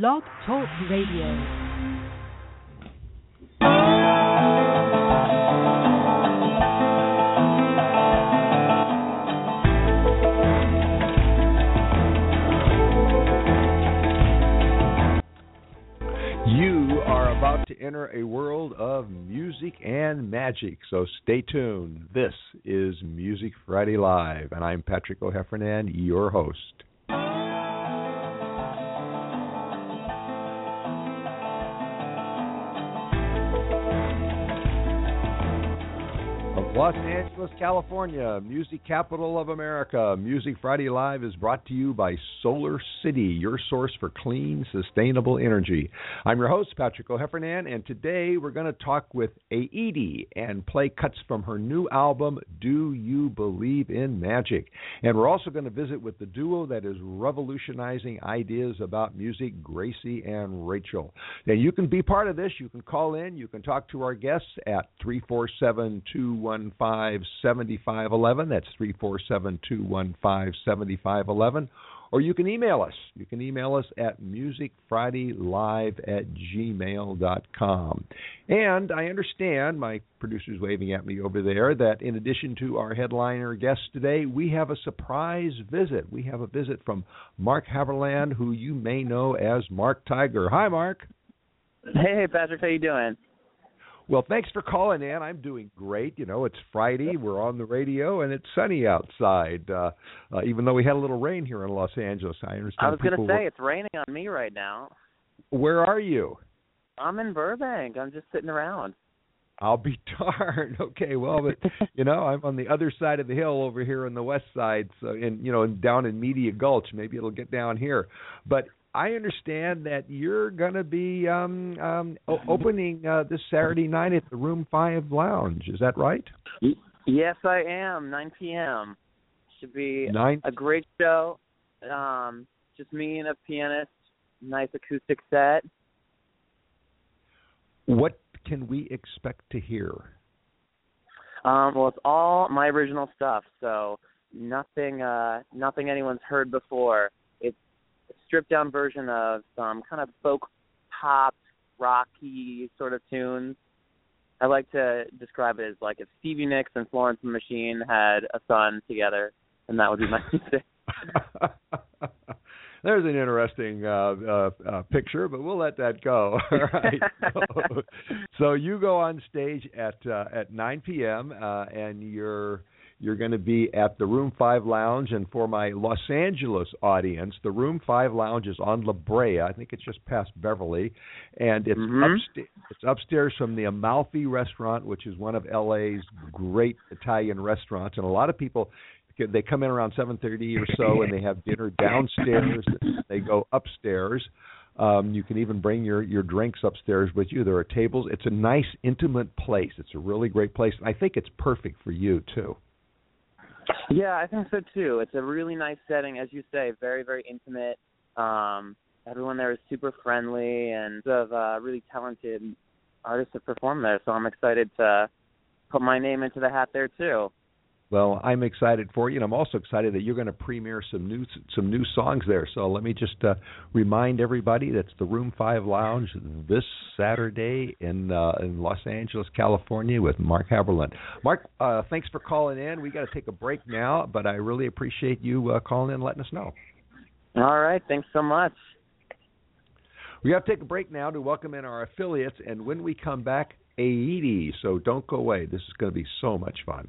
Blog Talk Radio. You are about to enter a world of music and magic, so stay tuned. This is Music Friday Live, and I'm Patrick O'Heffernan, your host. Los Angeles, California, music capital of America, Music Friday Live is brought to you by Solar City, your source for clean, sustainable energy. I'm your host, Patrick O'Heffernan, and today we're going to talk with Aoede and play cuts from her new album, Do You Believe in Magic? And we're also going to visit with the duo that is revolutionizing ideas about music, Gracie and Rachel. Now, you can be part of this. You can call in, you can talk to our guests at 347 215 7511. That's 347 215 7511. Or you can email us. You can email us at musicfridaylive at gmail.com. And I understand, my producer's waving at me over there, that in addition to our headliner guest today, we have a surprise visit. We have a visit from Mark Haverland, who you may know as Mark Tiger. Hi, Mark. Hey, Patrick, how you doing? Well, thanks for calling in. I'm doing great. You know, it's Friday. We're on the radio, and it's sunny outside. Uh, uh, even though we had a little rain here in Los Angeles, I understand. I was going to say were- it's raining on me right now. Where are you? I'm in Burbank. I'm just sitting around. I'll be darned. Okay, well, but you know, I'm on the other side of the hill over here on the west side, so in you know, down in Media Gulch. Maybe it'll get down here, but I understand that you're going to be um, um, o- opening uh, this Saturday night at the Room Five Lounge. Is that right? Yes, I am. 9 p.m. Should be Nine. a great show. Um, just me and a pianist. Nice acoustic set. What can we expect to hear? Um, well, it's all my original stuff, so nothing, uh, nothing anyone's heard before. Stripped down version of some kind of folk pop, rocky sort of tunes. I like to describe it as like if Stevie Nicks and Florence and the Machine had a son together, and that would be my music. There's an interesting uh, uh, uh, picture, but we'll let that go. All right. So, so you go on stage at uh, at 9 p.m. Uh, and you're you're going to be at the Room Five Lounge. And for my Los Angeles audience, the Room Five Lounge is on La Brea. I think it's just past Beverly, and it's Mhm. upstairs. It's upstairs from the Amalfi Restaurant, which is one of LA's great Italian restaurants, and a lot of people they come in around 7:30 or so and they have dinner downstairs they go upstairs um you can even bring your your drinks upstairs with you there are tables it's a nice intimate place it's a really great place and i think it's perfect for you too Yeah, I think so too. It's a really nice setting, as you say, very, very intimate. Um, everyone there is super friendly and of uh, really talented artists that perform there. So I'm excited to put my name into the hat there too. Well i'm excited for you and i'm also excited that you're going to premiere some new some new songs there so let me just uh remind everybody that's the room 5 lounge this saturday in uh in los angeles california with mark haberlin mark uh thanks for calling in we got to take a break now but i really appreciate you uh, calling in and letting us know All right, thanks so much. We have to take a break now to welcome in our affiliates, and when we come back, Aoede. So don't go away. This is going to be so much fun.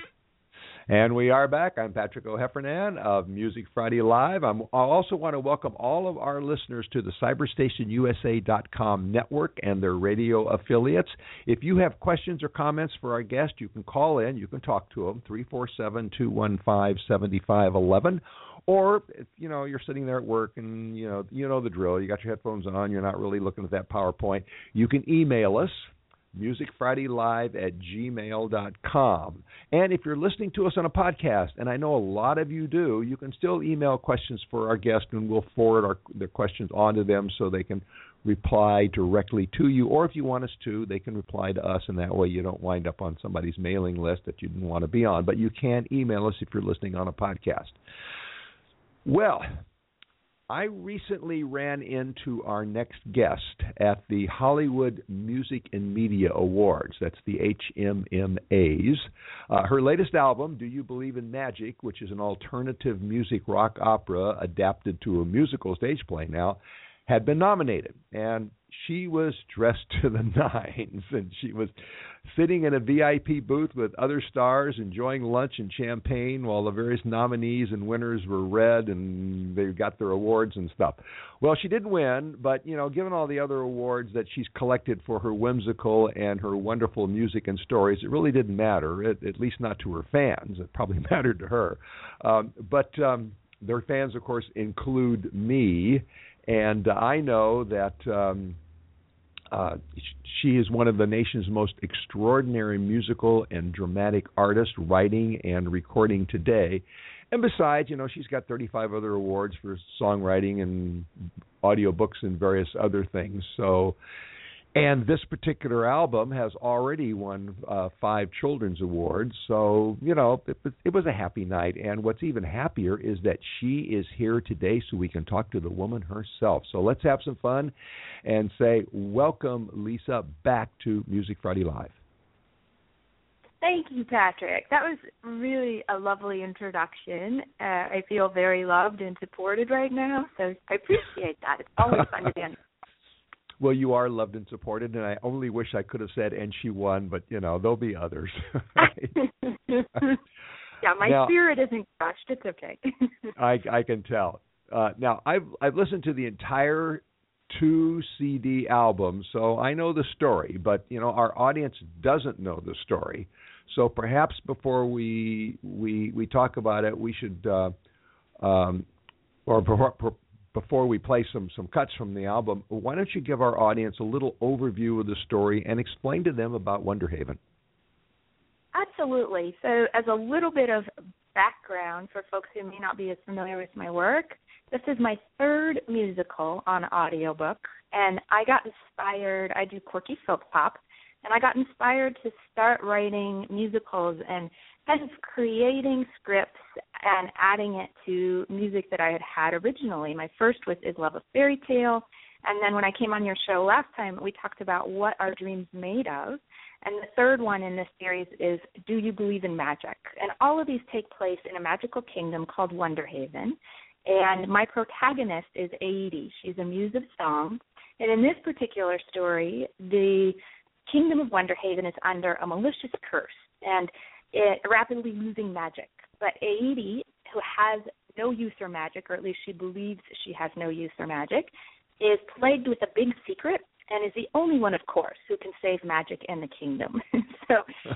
And we are back. I'm Patrick O'Heffernan of Music Friday Live. I'm, I also want to welcome all of our listeners to the CyberstationUSA.com network and their radio affiliates. If you have questions or comments for our guest, you can call in. You can talk to them, 347 215 7511. Or you know you're sitting there at work and you know you know the drill. You got your headphones on. You're not really looking at that PowerPoint. You can email us musicfridaylive at gmail.com. And if you're listening to us on a podcast, and I know a lot of you do, you can still email questions for our guest and we'll forward our, their questions on to them so they can reply directly to you. Or if you want us to, they can reply to us, and that way you don't wind up on somebody's mailing list that you didn't want to be on. But you can email us if you're listening on a podcast. Well, I recently ran into our next guest at the Hollywood Music and Media Awards. That's the HMMAs. Uh, her latest album, Do You Believe in Magic, which is an alternative music rock opera adapted to a musical stage play now, had been nominated. And she was dressed to the nines, and she was sitting in a VIP booth with other stars, enjoying lunch and champagne while the various nominees and winners were read and they got their awards and stuff. Well, she didn't win, but you know, given all the other awards that she's collected for her whimsical and her wonderful music and stories, it really didn't matter. At, at least not to her fans. It probably mattered to her, um, but. Um, their fans, of course, include me, and uh, I know that um, uh, she is one of the nation's most extraordinary musical and dramatic artists, writing and recording today. And besides, you know, she's got 35 other awards for songwriting and audiobooks and various other things. So and this particular album has already won uh, five children's awards, so you know it, it was a happy night. And what's even happier is that she is here today, so we can talk to the woman herself. So let's have some fun, and say welcome, Lisa, back to Music Friday Live. Thank you, Patrick. That was really a lovely introduction. Uh, I feel very loved and supported right now, so I appreciate that. It's always fun to be on well, you are loved and supported, and I only wish I could have said, and she won, but you know, there'll be others. yeah, my now, spirit isn't crushed. It's okay. I I can tell. Uh, now, I've I've listened to the entire two CD album, so I know the story, but you know, our audience doesn't know the story. So perhaps before we we we talk about it, we should. Uh, um, or before we play some some cuts from the album, why don't you give our audience a little overview of the story and explain to them about Wonderhaven? Absolutely. So, as a little bit of background for folks who may not be as familiar with my work, this is my third musical on audiobook, and I got inspired. I do quirky folk pop, and I got inspired to start writing musicals and kind of creating scripts and adding it to music that I had had originally. My first was Is Love a Fairy Tale? And then when I came on your show last time, we talked about what are dreams made of. And the third one in this series is Do You Believe in Magic? And all of these take place in a magical kingdom called Wonderhaven. And my protagonist is Aoede. She's a muse of song. And in this particular story, the kingdom of Wonderhaven is under a malicious curse. And it, rapidly losing magic. But Aoede, who has no use for magic, or at least she believes she has no use for magic, is plagued with a big secret and is the only one, of course, who can save magic and the kingdom. so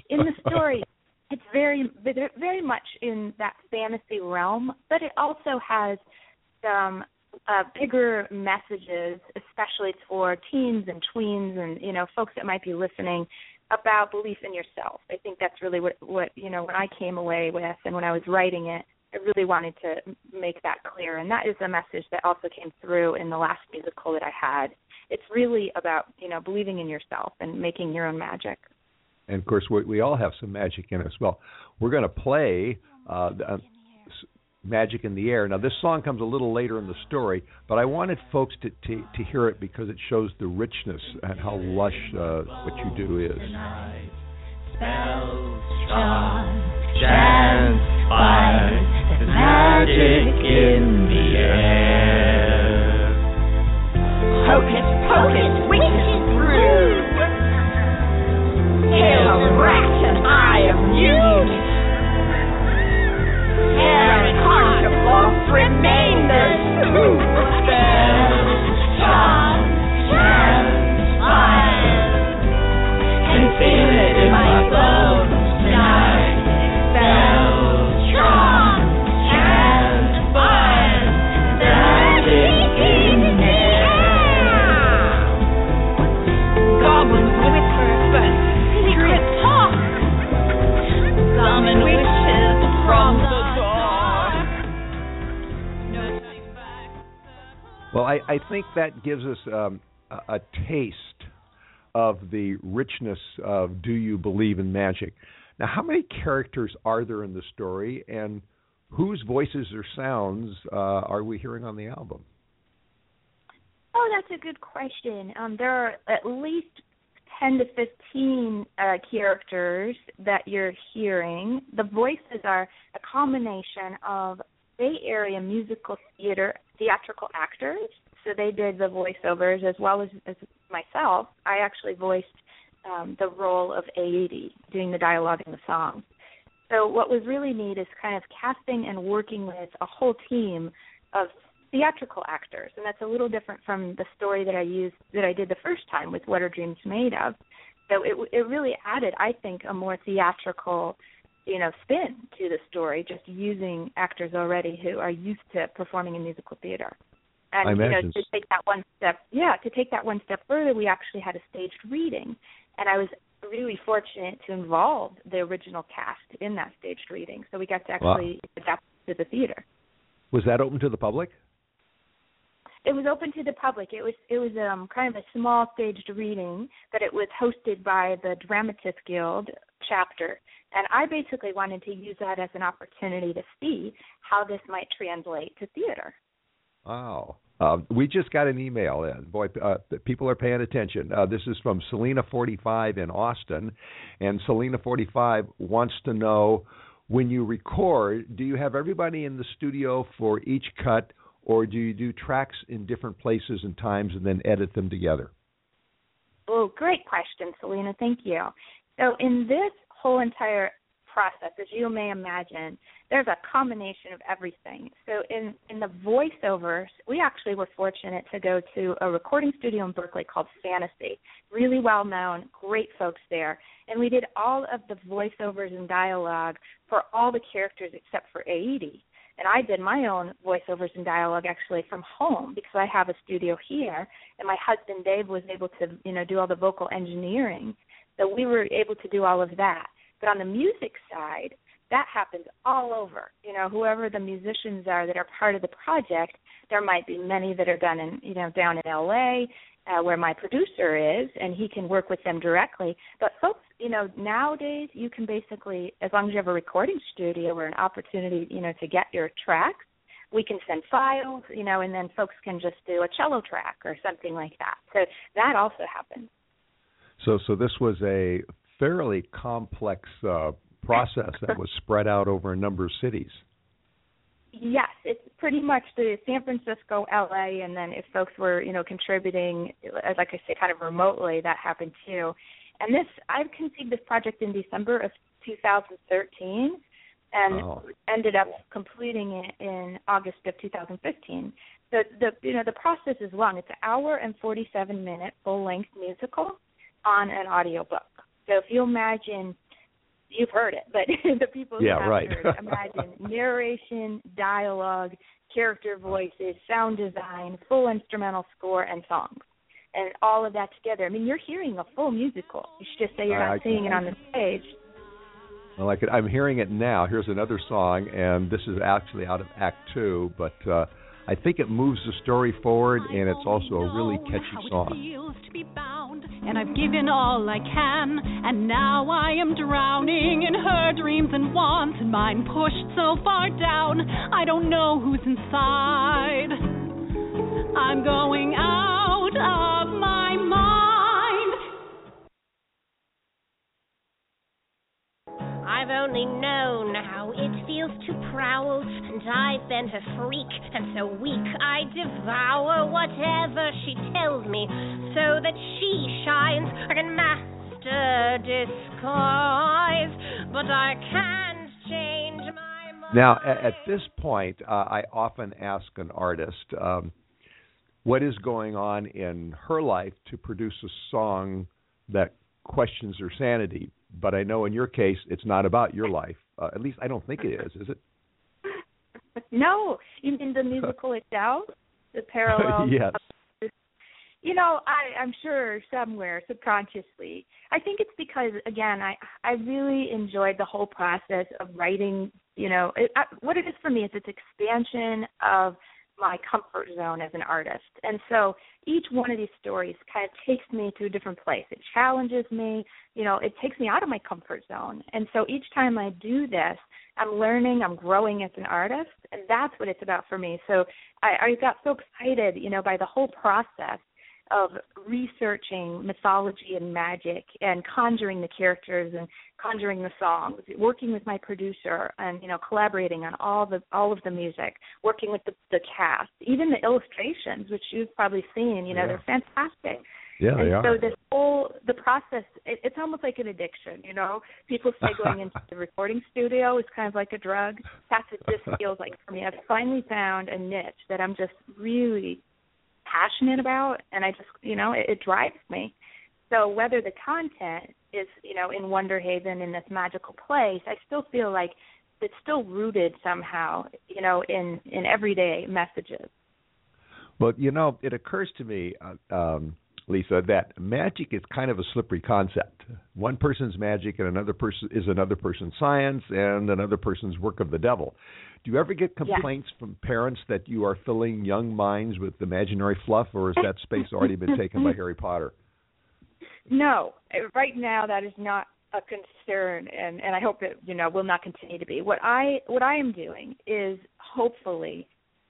in the story, it's very, very much in that fantasy realm, but it also has some uh, bigger messages, especially for teens and tweens and you know folks that might be listening about belief in yourself. I think that's really what what you know when I came away with and when I was writing it, I really wanted to make that clear and that is a message that also came through in the last musical that I had. It's really about, you know, believing in yourself and making your own magic. And of course we, we all have some magic in us. Well, we're going to play uh, Magic in the Air. Now, this song comes a little later in the story, but I wanted folks to, to, to hear it because it shows the richness and how lush uh, what you do is. magic in the air. Hocus pocus, I, I think that gives us um, a, a taste of the richness of Do You Believe in Magic? Now, how many characters are there in the story, and whose voices or sounds uh, are we hearing on the album? Oh, that's a good question. Um, there are at least 10 to 15 uh, characters that you're hearing. The voices are a combination of Bay Area musical theater theatrical actors. So they did the voiceovers as well as, as myself. I actually voiced um, the role of Aoede, doing the dialogue in the song. So what was really neat is kind of casting and working with a whole team of theatrical actors, and that's a little different from the story that I used that I did the first time with What Are Dreams Made Of. So it it really added, I think, a more theatrical, you know, spin to the story, just using actors already who are used to performing in musical theater. And I you know, to take that one step, yeah, to take that one step further, we actually had a staged reading, and I was really fortunate to involve the original cast in that staged reading, so we got to Wow. actually adapt to the theater. Was that open to the public? It was open to the public. It was it was um kind of a small staged reading, but it was hosted by the Dramatists Guild chapter, and I basically wanted to use that as an opportunity to see how this might translate to theater. Wow. Uh, we just got an email in. Boy, uh, people are paying attention. Uh, this is from Selena45 in Austin, and Selena45 wants to know when you record, do you have everybody in the studio for each cut, or do you do tracks in different places and times and then edit them together? Oh, great question, Selena. Thank you. So, in this whole entire process, as you may imagine, there's a combination of everything. So, in in the voiceovers, we actually were fortunate to go to a recording studio in Berkeley called Fantasy. Really well known, great folks there, and we did all of the voiceovers and dialogue for all the characters except for Aoede. And I did my own voiceovers and dialogue actually from home because I have a studio here, and my husband Dave was able to, you know, do all the vocal engineering. So we were able to do all of that. But on the music side, that happens all over. You know, whoever the musicians are that are part of the project, there might be many that are done in, you know, down in LA, uh, where my producer is, and he can work with them directly. But folks, you know, nowadays you can basically, as long as you have a recording studio or an opportunity, you know, to get your tracks, we can send files, you know, and then folks can just do a cello track or something like that. So that also happens. So, so this was a fairly complex uh, process that was spread out over a number of cities. Yes, it's pretty much the San Francisco, LA, and then if folks were, you know, contributing, as like I say, kind of remotely, that happened too. And this, I've conceived this project in December of 2013, and Wow. ended up completing it in August of 2015. So the, you know, the process is long. It's an hour and 47 minute full length musical on an audiobook. So if you imagine you've heard it, but the people who Yeah, have right. heard imagine narration, dialogue, character voices, sound design, full instrumental score, and songs. And all of that together. I mean, you're hearing a full musical. You should just say you're I- not seeing it on the stage. Well, I could, I'm hearing it now. Here's another song, and this is actually out of Act Two, but uh, I think it moves the story forward, and it's also a really catchy song. It feels to be bound, and I've given all I can, and now I am drowning in her dreams and wants, and mine pushed so far down. I don't know who's inside. I'm going out of my I've only known how it feels to prowl, and I've been her freak, and so weak I devour whatever she tells me, so that she shines like a master disguise. But I can't change my mind. Now, at, this point, uh, I often ask an artist um, what is going on in her life to produce a song that questions her sanity. But I know in your case, it's not about your life. Uh, at least I don't think it is. Is it? No, even the musical itself, the parallel. yes. You know, I, I'm sure somewhere subconsciously. I think it's because again, I I really enjoyed the whole process of writing. You know, it, I, what it is for me is it's expansion of my comfort zone as an artist. And so each one of these stories kind of takes me to a different place. It challenges me, you know, it takes me out of my comfort zone. And so each time I do this, I'm learning, I'm growing as an artist, and that's what it's about for me. So I, I got so excited, you know, by the whole process of researching mythology and magic and conjuring the characters and conjuring the songs, working with my producer and you know collaborating on all the all of the music, working with the, the cast, even the illustrations, which you've probably seen. You know, Yeah. they're fantastic. Yeah, and they are. so this whole the process it, it's almost like an addiction you know people say going into the recording studio is kind of like a drug that's what this feels like for me i've finally found a niche that i'm just really passionate about and i just you know it, it drives me. So whether the content is you know in wonder haven in this magical place i still feel like it's still rooted somehow you know in in everyday messages. But you know, it occurs to me, uh, um, Lisa, that magic is kind of a slippery concept. One person's magic and another person is another person's science and another person's work of the devil. Do you ever get complaints from parents that you are filling young minds with imaginary fluff, or has that space already been taken by Harry Potter? No, Uh, right now that is not a concern, and and I hope it you know will not continue to be. What I what I am doing is hopefully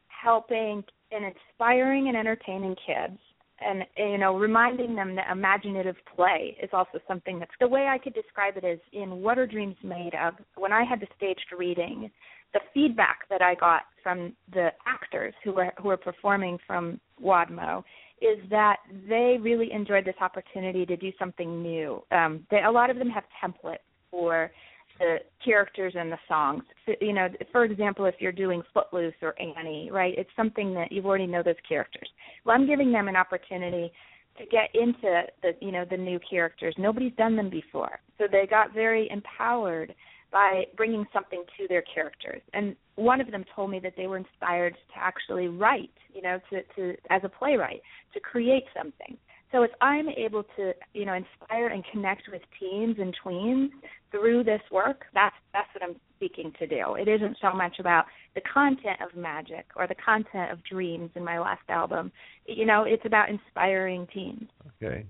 helping and inspiring and entertaining kids, and you know reminding them that imaginative play is also something that's the way I could describe it is in What Are Dreams Made Of. When I had the staged reading, the feedback that I got from the actors who were who were performing from Wadmo is that they really enjoyed this opportunity to do something new. Um, they, a lot of them have templates for the characters and the songs. So, you know, for example, if you're doing Footloose or Annie, right? It's something that you already know those characters. Well, I'm giving them an opportunity to get into the you know the new characters. Nobody's done them before, so they got very empowered by bringing something to their characters. And one of them told me that they were inspired to actually write, you know, to, to as a playwright, to create something. So if I'm able to, you know, inspire and connect with teens and tweens through this work, that's that's what I'm seeking to do. It isn't so much about the content of magic or the content of dreams in my last album. You know, it's about inspiring teens. Okay.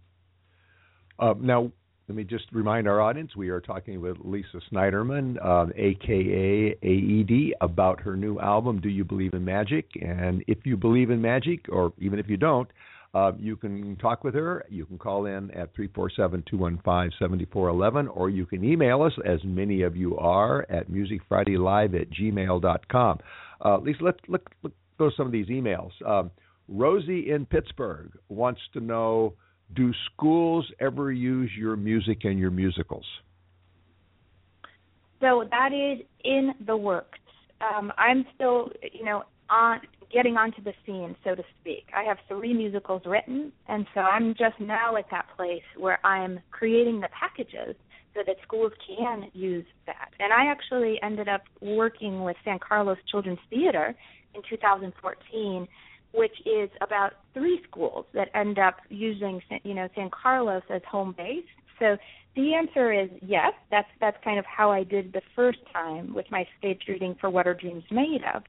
Uh, now, let me just remind our audience we are talking with Lisa Sniderman, uh, aka Aoede, about her new album, Do You Believe in Magic? And if you believe in magic, or even if you don't, uh, you can talk with her. You can call in at 347 215 7411, or you can email us, as many of you are, at musicfridaylive at gmail.com. Uh, Lisa, let's look, look, go some of these emails. Um, Rosie in Pittsburgh wants to know do schools ever use your music and your musicals? So that is in the works. Um, I'm still, you know, on getting onto the scene, so to speak. I have three musicals written, and so I'm just now at that place where I'm creating the packages so that schools can use that. And I actually ended up working with San Carlos Children's Theater in 2014 which is about three schools that end up using you know San Carlos as home base. So the answer is yes. That's that's kind of how I did the first time with my stage reading for What Are Dreams Made Of.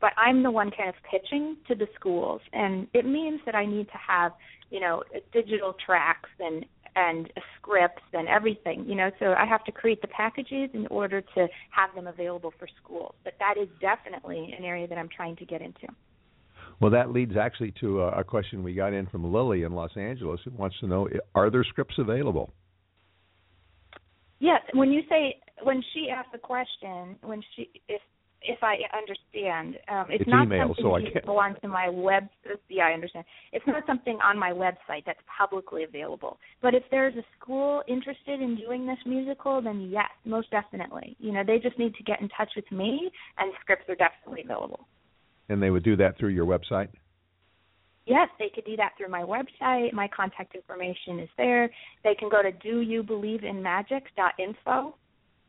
But I'm the one kind of pitching to the schools, and it means that I need to have you know digital tracks and and scripts and everything, you know. So I have to create the packages in order to have them available for schools. But that is definitely an area that I'm trying to get into. Well, that leads actually to a, a question we got in from Lily in Los Angeles who wants to know are there scripts available? Yes, when you say when she asked the question, when she if if I understand, um, it's, It's not email, something so I can't- go onto my web. Yeah, I understand. It's not something on my website that's publicly available. But if there's a school interested in doing this musical, then yes, most definitely. You know, they just need to get in touch with me, and scripts are definitely available. And they would do that through your website? Yes, they could do that through my website. My contact information is there. They can go to doyoubelieveinmagic.info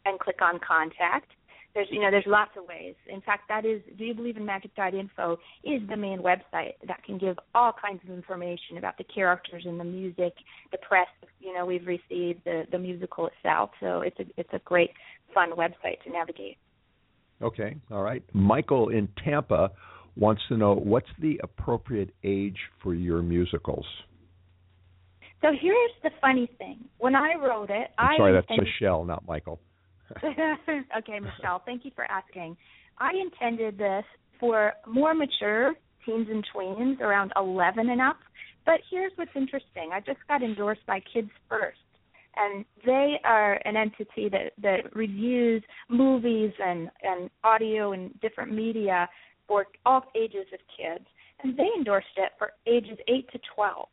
and click on contact. There's you know there's lots of ways. In fact, that is doyoubelieveinmagic.info is the main website that can give all kinds of information about the characters and the music, the press you know we've received, the the musical itself. So it's a it's a great fun website to navigate. Okay, all right. Michael in Tampa wants to know what's the appropriate age for your musicals. So here's the funny thing. When I wrote it, I'm I sorry, that's Michelle, not Michael. okay, Michelle, thank you for asking. I intended this for more mature teens and tweens around 11 and up. But here's what's interesting. I just got endorsed by Kids First, and they are an entity that that reviews movies and and audio and different media for all ages of kids, and they endorsed it for ages 8 to 12.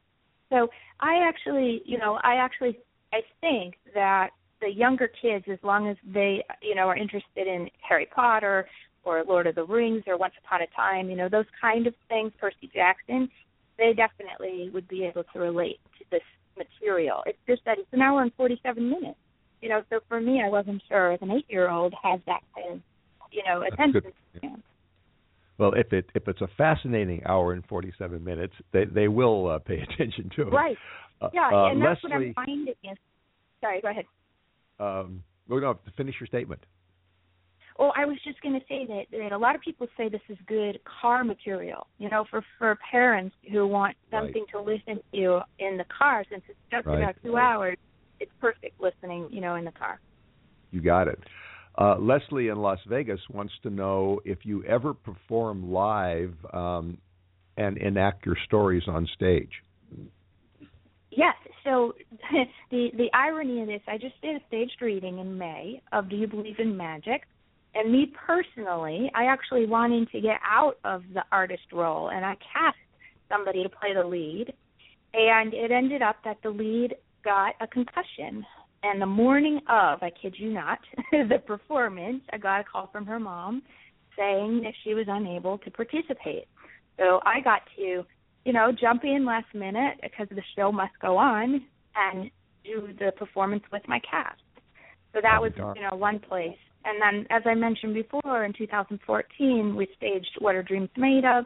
So I actually, you know, I actually I think that the younger kids, as long as they, you know, are interested in Harry Potter or Lord of the Rings or Once Upon a Time, you know, those kind of things, Percy Jackson, they definitely would be able to relate to this material. It's just that it's an hour and 47 minutes. You know, so for me, I wasn't sure if an eight-year-old has that kind of, you know, attention span. Well, if it if it's a fascinating hour and forty seven minutes, they they will uh, pay attention to it. Right. Uh, Yeah, uh, and that's Leslie, what I'm finding is. Sorry, go ahead. Um, well, no, to finish your statement. Well, I was just going to say that, that a lot of people say this is good car material, you know, for for parents who want Right. something to listen to in the car. Since it's just Right. about two hours, it's perfect listening, you know, in the car. You got it. Uh, Leslie in Las Vegas wants to know if you ever perform live um, and enact your stories on stage. Yes. So the the irony of this, I just did a staged reading in May of Do You Believe in Magic? And me personally, I actually wanted to get out of the artist role and I cast somebody to play the lead. And it ended up that the lead got a concussion. And the morning of, I kid you not, the performance, I got a call from her mom saying that she was unable to participate. So I got to you know, jump in last minute because the show must go on and do the performance with my cast. So that Oh, was, you know, one place. And then, as I mentioned before, in 2014, we staged What Are Dreams Made Of.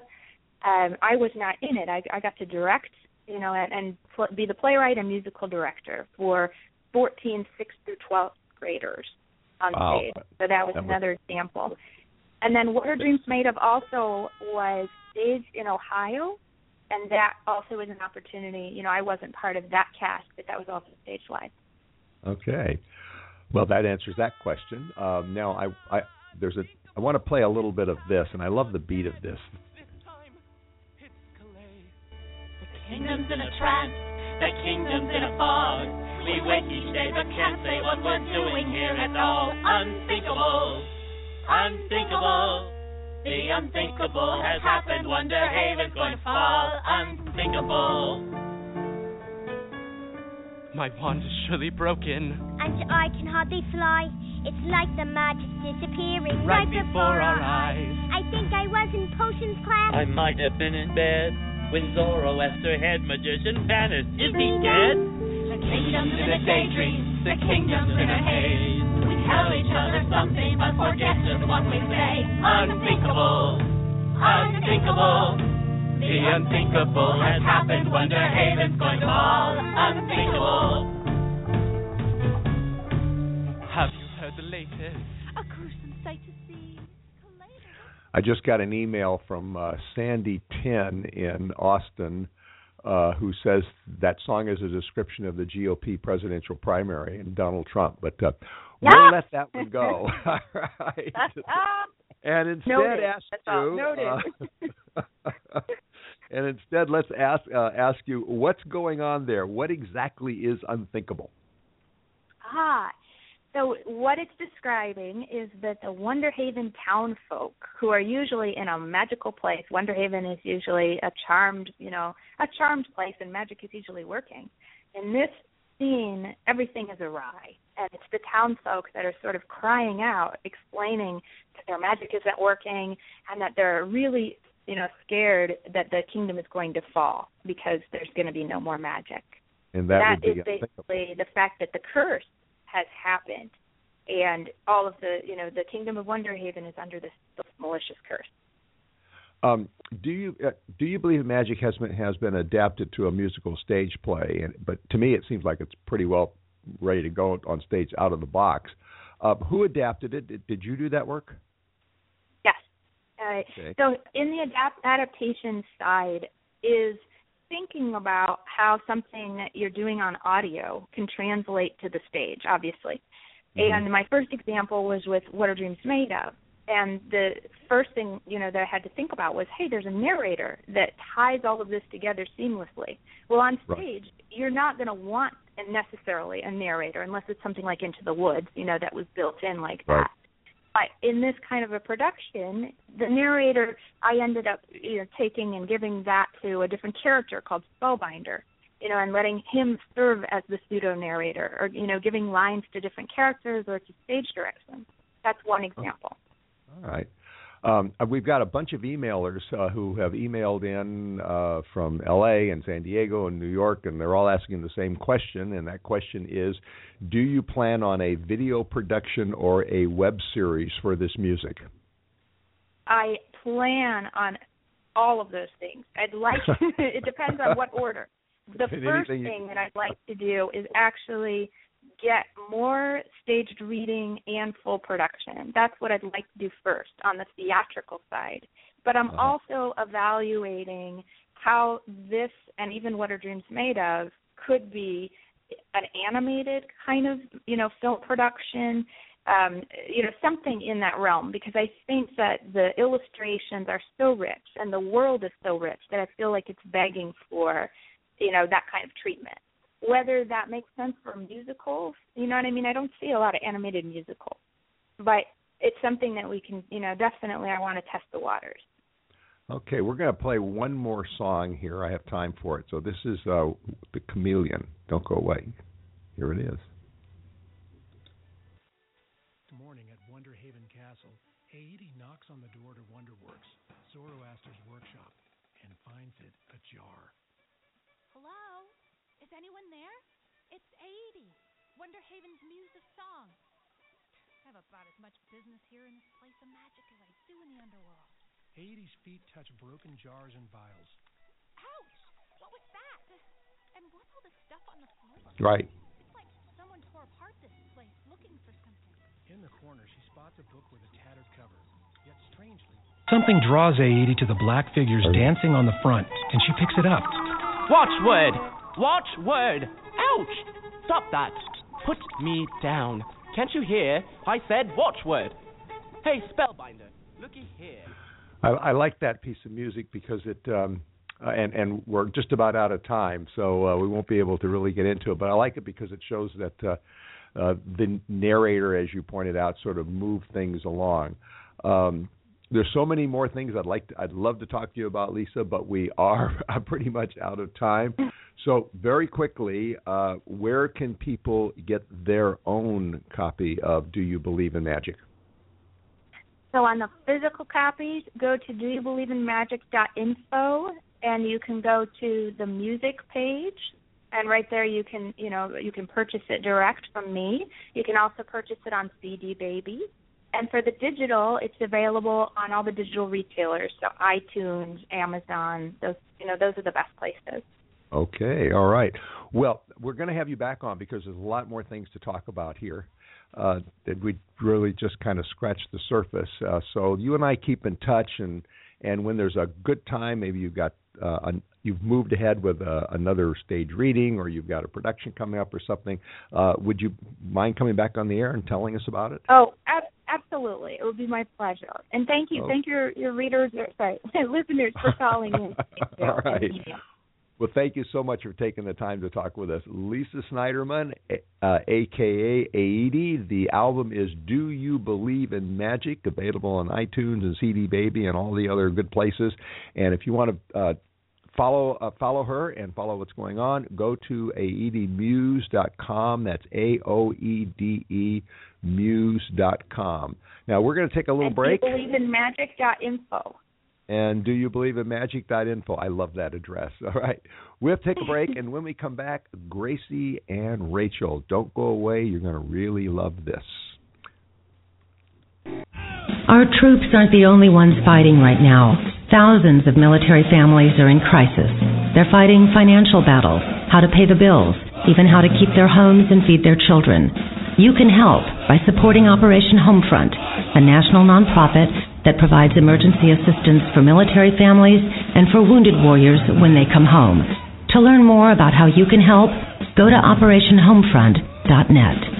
Um, I was not in it. I, I got to direct, you know, and, and pl- be the playwright and musical director for 14 6th through 12th graders on Wow. stage. So that was That was- another example. And then What Are Dreams Made Of also was staged in Ohio and that also was an opportunity. You know, I wasn't part of that cast, but that was also stage live. Okay. Well, that answers that question. Um, now, I, I there's a I want to play a little bit of this, and I love the beat of this. The kingdom's in a trance, the kingdom's in a fog. We wait each day but can't say what we're doing here at all. Unthinkable, unthinkable. The unthinkable has happened. Wonder Haven's going to fall. Unthinkable. My wand is surely broken. And I can hardly fly. It's like the magic's disappearing Right before our eyes. I think I was in potions class. I might have been in bed when Zoroaster head magician vanished. Is he dead? The kingdom's in a daydream. The kingdom's in a haze. We tell each other something but forget just what we say. Unthinkable. Unthinkable. The unthinkable has happened. Wonder Haven's going to fall. Unthinkable. Have you heard the latest? A gruesome sight to see. I just got an email from uh, Sandy Tin in Austin, uh, who says that song is a description of the GOP presidential primary and Donald Trump. But uh, we'll let that one go. All right. And instead, Noted. ask you. Uh, and instead, let's ask uh, ask you what's going on there. What exactly is unthinkable? Ah, so what it's describing is that the Wonder Haven town folk, who are usually in a magical place, Wonderhaven is usually a charmed, you know, a charmed place, and magic is usually working. In this scene, everything is awry, and it's the townsfolk that are sort of crying out, explaining that their magic isn't working, and that they're really, you know, scared that the kingdom is going to fall because there's going to be no more magic. And that, that is basically the fact that the curse has happened, and all of the you know the kingdom of Wonder Haven is under this, this malicious curse. Um, do you uh, do you believe magic has been has been adapted to a musical stage play? And, but to me, it seems like it's pretty well ready to go on stage out of the box. Uh, who adapted it? Did, did you do that work? Yes, Uh, Okay. So, in the adapt- adaptation side, is thinking about how something that you're doing on audio can translate to the stage, obviously. Mhm. And my first example was with What Are Dreams Made Of? And the first thing, you know, that I had to think about was, hey, there's a narrator that ties all of this together seamlessly. Well, on Right. stage, you're not going to want necessarily a narrator unless it's something like Into the Woods, you know, that was built in like Right. that. But in this kind of a production, the narrator, I ended up, you know, taking and giving that to a different character called Spellbinder, you know, and letting him serve as the pseudo narrator, or you know, giving lines to different characters or to stage direction. That's one example. All right. Um, uh, we've got a bunch of emailers uh, who have emailed in uh, from LA and San Diego and New York, and they're all asking the same question. And that question is Do you plan on a video production or a web series for this music? I plan on all of those things. I'd like it depends on what order. The first thing that I'd like to do is actually get more staged reading and full production. That's what I'd like to do first on the theatrical side. But I'm Uh-huh. also evaluating how this and even what are dreams made of could be an animated kind of, you know, film production um, you know, something in that realm because I think that the illustrations are so rich and the world is so rich that I feel like it's begging for, you know, that kind of treatment. Whether that makes sense for musicals, you know what I mean? I don't see a lot of animated musicals, but it's something that we can, you know, definitely I want to test the waters. Okay, we're going to play one more song here. I have time for it. So this is uh, The Chameleon. Don't go away. Here it is. Morning at Wonder Haven Castle, Aoede knocks on the door to Wonderworks, Zoroaster's workshop, and finds it ajar. Hello? Is anyone there? It's Aoede, Wonderhaven's muse of song. I have about as much business here in this place of magic as I do in the underworld. Aoede's feet touch broken jars and vials. Ouch! What was that? And what's all this stuff on the floor? Right. It's like someone tore apart this place looking for something. In the corner, she spots a book with a tattered cover. Yet strangely, something draws Aoede to the black figures dancing on the front, and she picks it up. Watchword! Watchword! Ouch! Stop that! Put me down. Can't you hear? I said watchword. Hey, Spellbinder, looky here. I, I like that piece of music because it, um, uh, and and we're just about out of time, so uh, we won't be able to really get into it. But I like it because it shows that uh, uh, the narrator, as you pointed out, sort of moved things along. Um, there's so many more things I'd like to, I'd love to talk to you about, Lisa, but we are pretty much out of time. So very quickly, uh, where can people get their own copy of Do You Believe in Magic? So on the physical copies, go to doyoubelieveinmagic.info and you can go to the music page and right there you can, you know, you can purchase it direct from me. You can also purchase it on CD Baby. And for the digital, it's available on all the digital retailers, so iTunes, Amazon, those you know, those are the best places. Okay, all right. Well, we're going to have you back on because there's a lot more things to talk about here. Uh, that we really just kind of scratched the surface. Uh, so you and I keep in touch, and and when there's a good time, maybe you've got uh, an, you've moved ahead with uh, another stage reading, or you've got a production coming up or something. Uh, would you mind coming back on the air and telling us about it? Oh, ab- absolutely. It would be my pleasure. And thank you, Oh. thank your your readers, or sorry, listeners for calling in. All right. Well, thank you so much for taking the time to talk with us. Lisa Sniderman, uh, aka Aoede. The album is Do You Believe in Magic, available on iTunes and CD Baby and all the other good places. And if you want to uh, follow uh, follow her and follow what's going on, go to aoedemuse.com. That's A O E D E muse.com. Now, we're going to take a little and break. Do you believe in magic.info. And do you believe in magic.info? I love that address. All right. We'll take a break, and when we come back, Gracie and Rachel. Don't go away. You're going to really love this. Our troops aren't the only ones fighting right now. Thousands of military families are in crisis. They're fighting financial battles, how to pay the bills, even how to keep their homes and feed their children. You can help by supporting Operation Homefront, a national nonprofit that provides emergency assistance for military families and for wounded warriors when they come home. To learn more about how you can help, go to OperationHomefront.net.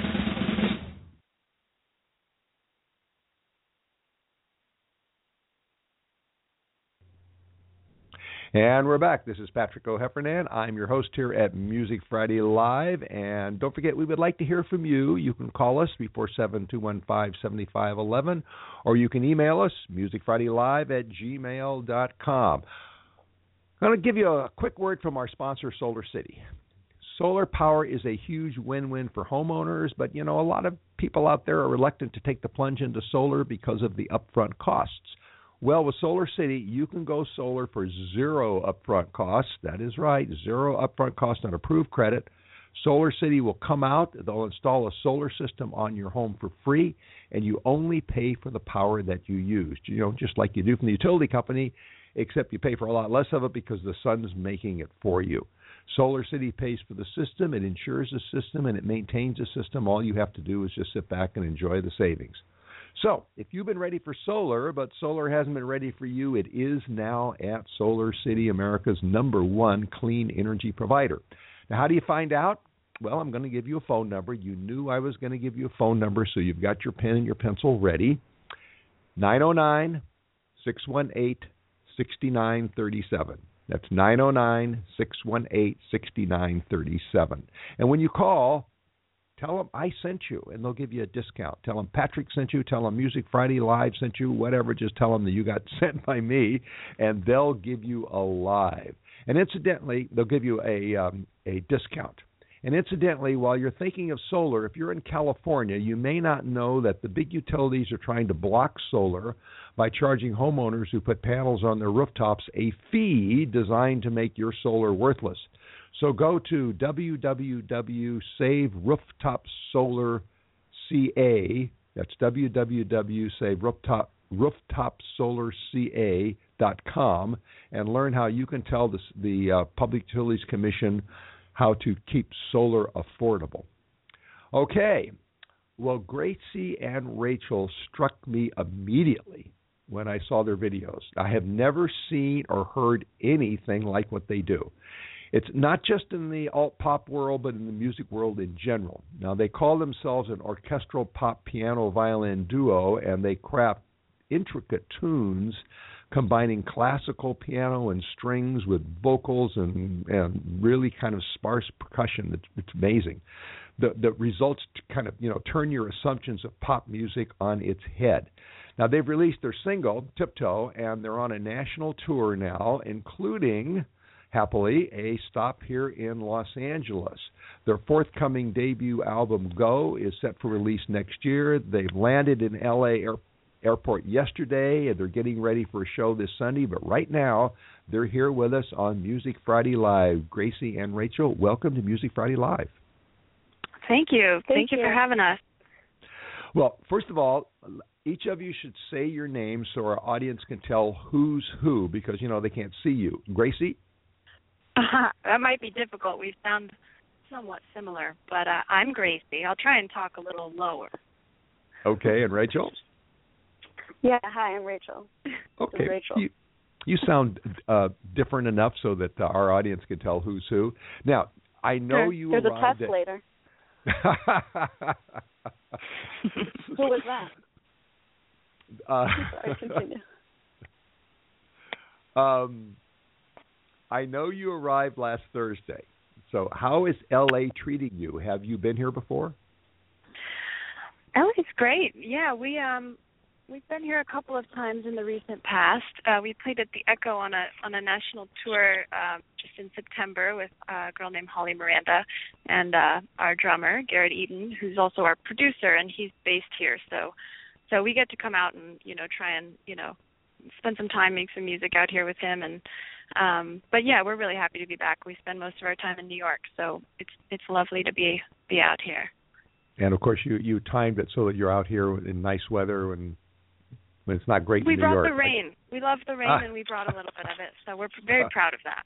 And we're back. This is Patrick O'Heffernan. I'm your host here at Music Friday Live. And don't forget, we would like to hear from you. You can call us before 7215 7511, or you can email us, musicfridaylive at gmail.com. I'm going to give you a quick word from our sponsor, Solar City. Solar power is a huge win win for homeowners, but you know, a lot of people out there are reluctant to take the plunge into solar because of the upfront costs. Well, with Solar City, you can go solar for zero upfront costs. That is right, zero upfront cost on approved credit. Solar City will come out, they'll install a solar system on your home for free, and you only pay for the power that you used. You know, just like you do from the utility company, except you pay for a lot less of it because the sun's making it for you. Solar City pays for the system, it insures the system, and it maintains the system. All you have to do is just sit back and enjoy the savings. So, if you've been ready for solar, but solar hasn't been ready for you, it is now at Solar City, America's number one clean energy provider. Now, how do you find out? Well, I'm going to give you a phone number. You knew I was going to give you a phone number, so you've got your pen and your pencil ready. 909 618 6937. That's 909 618 6937. And when you call, Tell them I sent you, and they'll give you a discount. Tell them Patrick sent you. Tell them Music Friday Live sent you. Whatever, just tell them that you got sent by me, and they'll give you a live. And incidentally, they'll give you a um, a discount. And incidentally, while you're thinking of solar, if you're in California, you may not know that the big utilities are trying to block solar by charging homeowners who put panels on their rooftops a fee designed to make your solar worthless. So go to www.saveroofTopSolarCA. That's www.saveroofTopSolarCA.com and learn how you can tell the, the uh, Public Utilities Commission how to keep solar affordable. Okay. Well, Gracie and Rachel struck me immediately when I saw their videos. I have never seen or heard anything like what they do. It's not just in the alt pop world, but in the music world in general. Now, they call themselves an orchestral pop piano violin duo, and they craft intricate tunes combining classical piano and strings with vocals and, and really kind of sparse percussion. It's, it's amazing. The, the results kind of you know turn your assumptions of pop music on its head. Now they've released their single Tiptoe, and they're on a national tour now, including happily, a stop here in Los Angeles. Their forthcoming debut album, Go, is set for release next year. They've landed in LA Air- Airport yesterday, and they're getting ready for a show this Sunday. But right now, they're here with us on Music Friday Live. Gracie and Rachel, welcome to Music Friday Live. Thank you. Thank, Thank you. you for having us. Well, first of all, each of you should say your name so our audience can tell who's who because you know they can't see you. Gracie. Uh, that might be difficult. We sound somewhat similar, but uh, I'm Gracie. I'll try and talk a little lower. Okay, and Rachel? Yeah, hi, I'm Rachel. Okay. Rachel. You, you sound uh, different enough so that uh, our audience can tell who's who. Now, I know sure. you There's arrived a test at... later. who was that? Uh, Sorry, continue. Um, I know you arrived last Thursday. So, how is LA treating you? Have you been here before? LA's great. Yeah, we um we've been here a couple of times in the recent past. Uh, we played at the Echo on a on a national tour um, just in September with a girl named Holly Miranda and uh, our drummer Garrett Eden, who's also our producer, and he's based here. So so we get to come out and you know try and you know spend some time, make some music out here with him, and um, but yeah, we're really happy to be back. We spend most of our time in New York, so it's it's lovely to be be out here. And of course, you you timed it so that you're out here in nice weather and when it's not great we in New New York. Brought the rain. We love the rain, ah. and we brought a little bit of it. So we're very proud of that.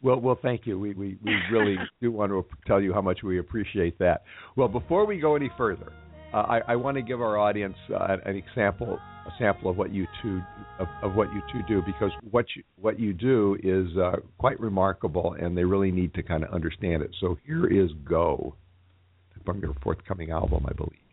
Well, well, thank you. We we we really do want to tell you how much we appreciate that. Well, before we go any further, uh, I, I want to give our audience uh, an example, a sample of what you two of, of what you two do, because what you what you do is uh, quite remarkable, and they really need to kind of understand it. So here is "Go" from your forthcoming album, I believe.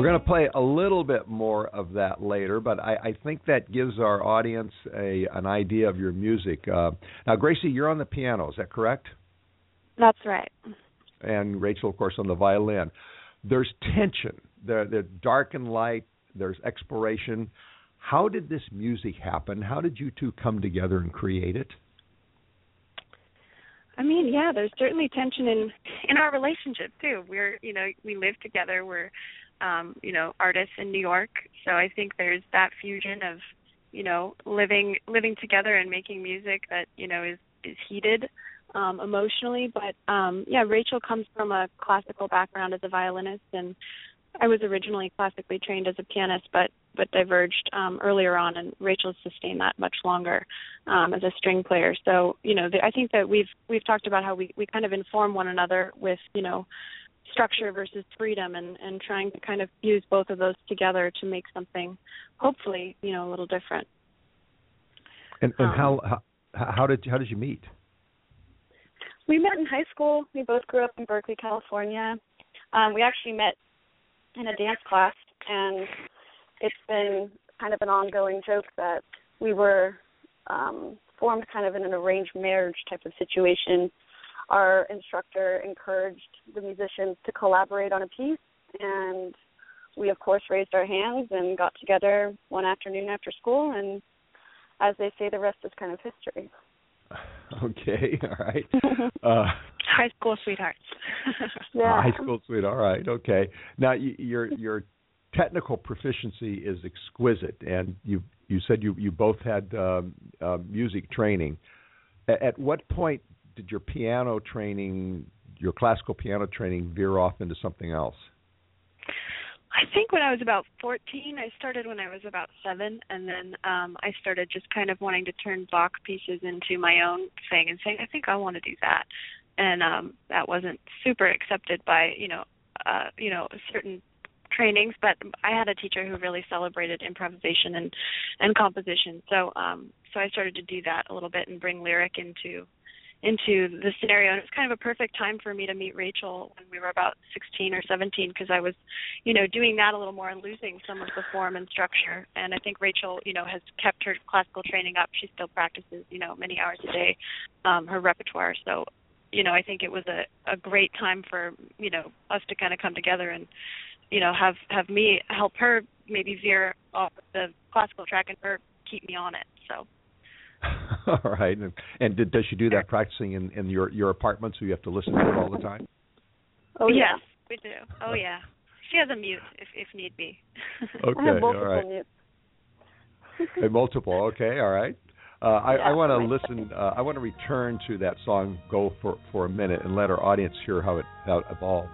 We're going to play a little bit more of that later, but I, I think that gives our audience a an idea of your music. Uh, now, Gracie, you're on the piano, is that correct? That's right. And Rachel, of course, on the violin. There's tension. There, there's dark and light. There's exploration. How did this music happen? How did you two come together and create it? I mean, yeah, there's certainly tension in in our relationship too. We're, you know, we live together. We're, um, you know, artists in New York, so I think there's that fusion of, you know, living living together and making music that you know is is heated um, emotionally. But um, yeah, Rachel comes from a classical background as a violinist, and I was originally classically trained as a pianist, but but diverged um, earlier on, and Rachel sustained that much longer um, as a string player. So you know, the, I think that we've we've talked about how we we kind of inform one another with you know structure versus freedom, and and trying to kind of use both of those together to make something hopefully you know a little different. And and Um, how, how how did how did you meet? We met in high school. We both grew up in Berkeley, California. Um, we actually met in a dance class, and it's been kind of an ongoing joke that we were um, formed kind of in an arranged marriage type of situation. Our instructor encouraged the musicians to collaborate on a piece, and we, of course, raised our hands and got together one afternoon after school, and as they say, the rest is kind of history. Okay, all right. Uh, High school sweethearts. Yeah. High school sweet. All right. Okay. Now y- your your technical proficiency is exquisite, and you you said you you both had um, uh, music training. At what point did your piano training, your classical piano training, veer off into something else? I think when I was about 14, I started when I was about seven, and then um I started just kind of wanting to turn Bach pieces into my own thing and saying, I think I want to do that. And um that wasn't super accepted by you know uh you know certain trainings, but I had a teacher who really celebrated improvisation and and composition. So um so I started to do that a little bit and bring lyric into into the scenario and it was kind of a perfect time for me to meet Rachel when we were about 16 or 17 because I was you know doing that a little more and losing some of the form and structure. And I think Rachel you know has kept her classical training up. She still practices you know many hours a day um her repertoire. So you know I think it was a a great time for you know us to kind of come together and you know have have me help her maybe veer off the classical track and her keep me on it. So all right. And, and did, does she do that practicing in in your your apartment, so you have to listen to it all the time? Oh yeah. yes we do oh yeah she has a mute if if need be Okay. I have multiple right. A multiple. Okay. All right. Uh, I, Yeah, I want to listen. Uh, I want to return to that song "Go" for for a minute and let our audience hear how it how it evolves.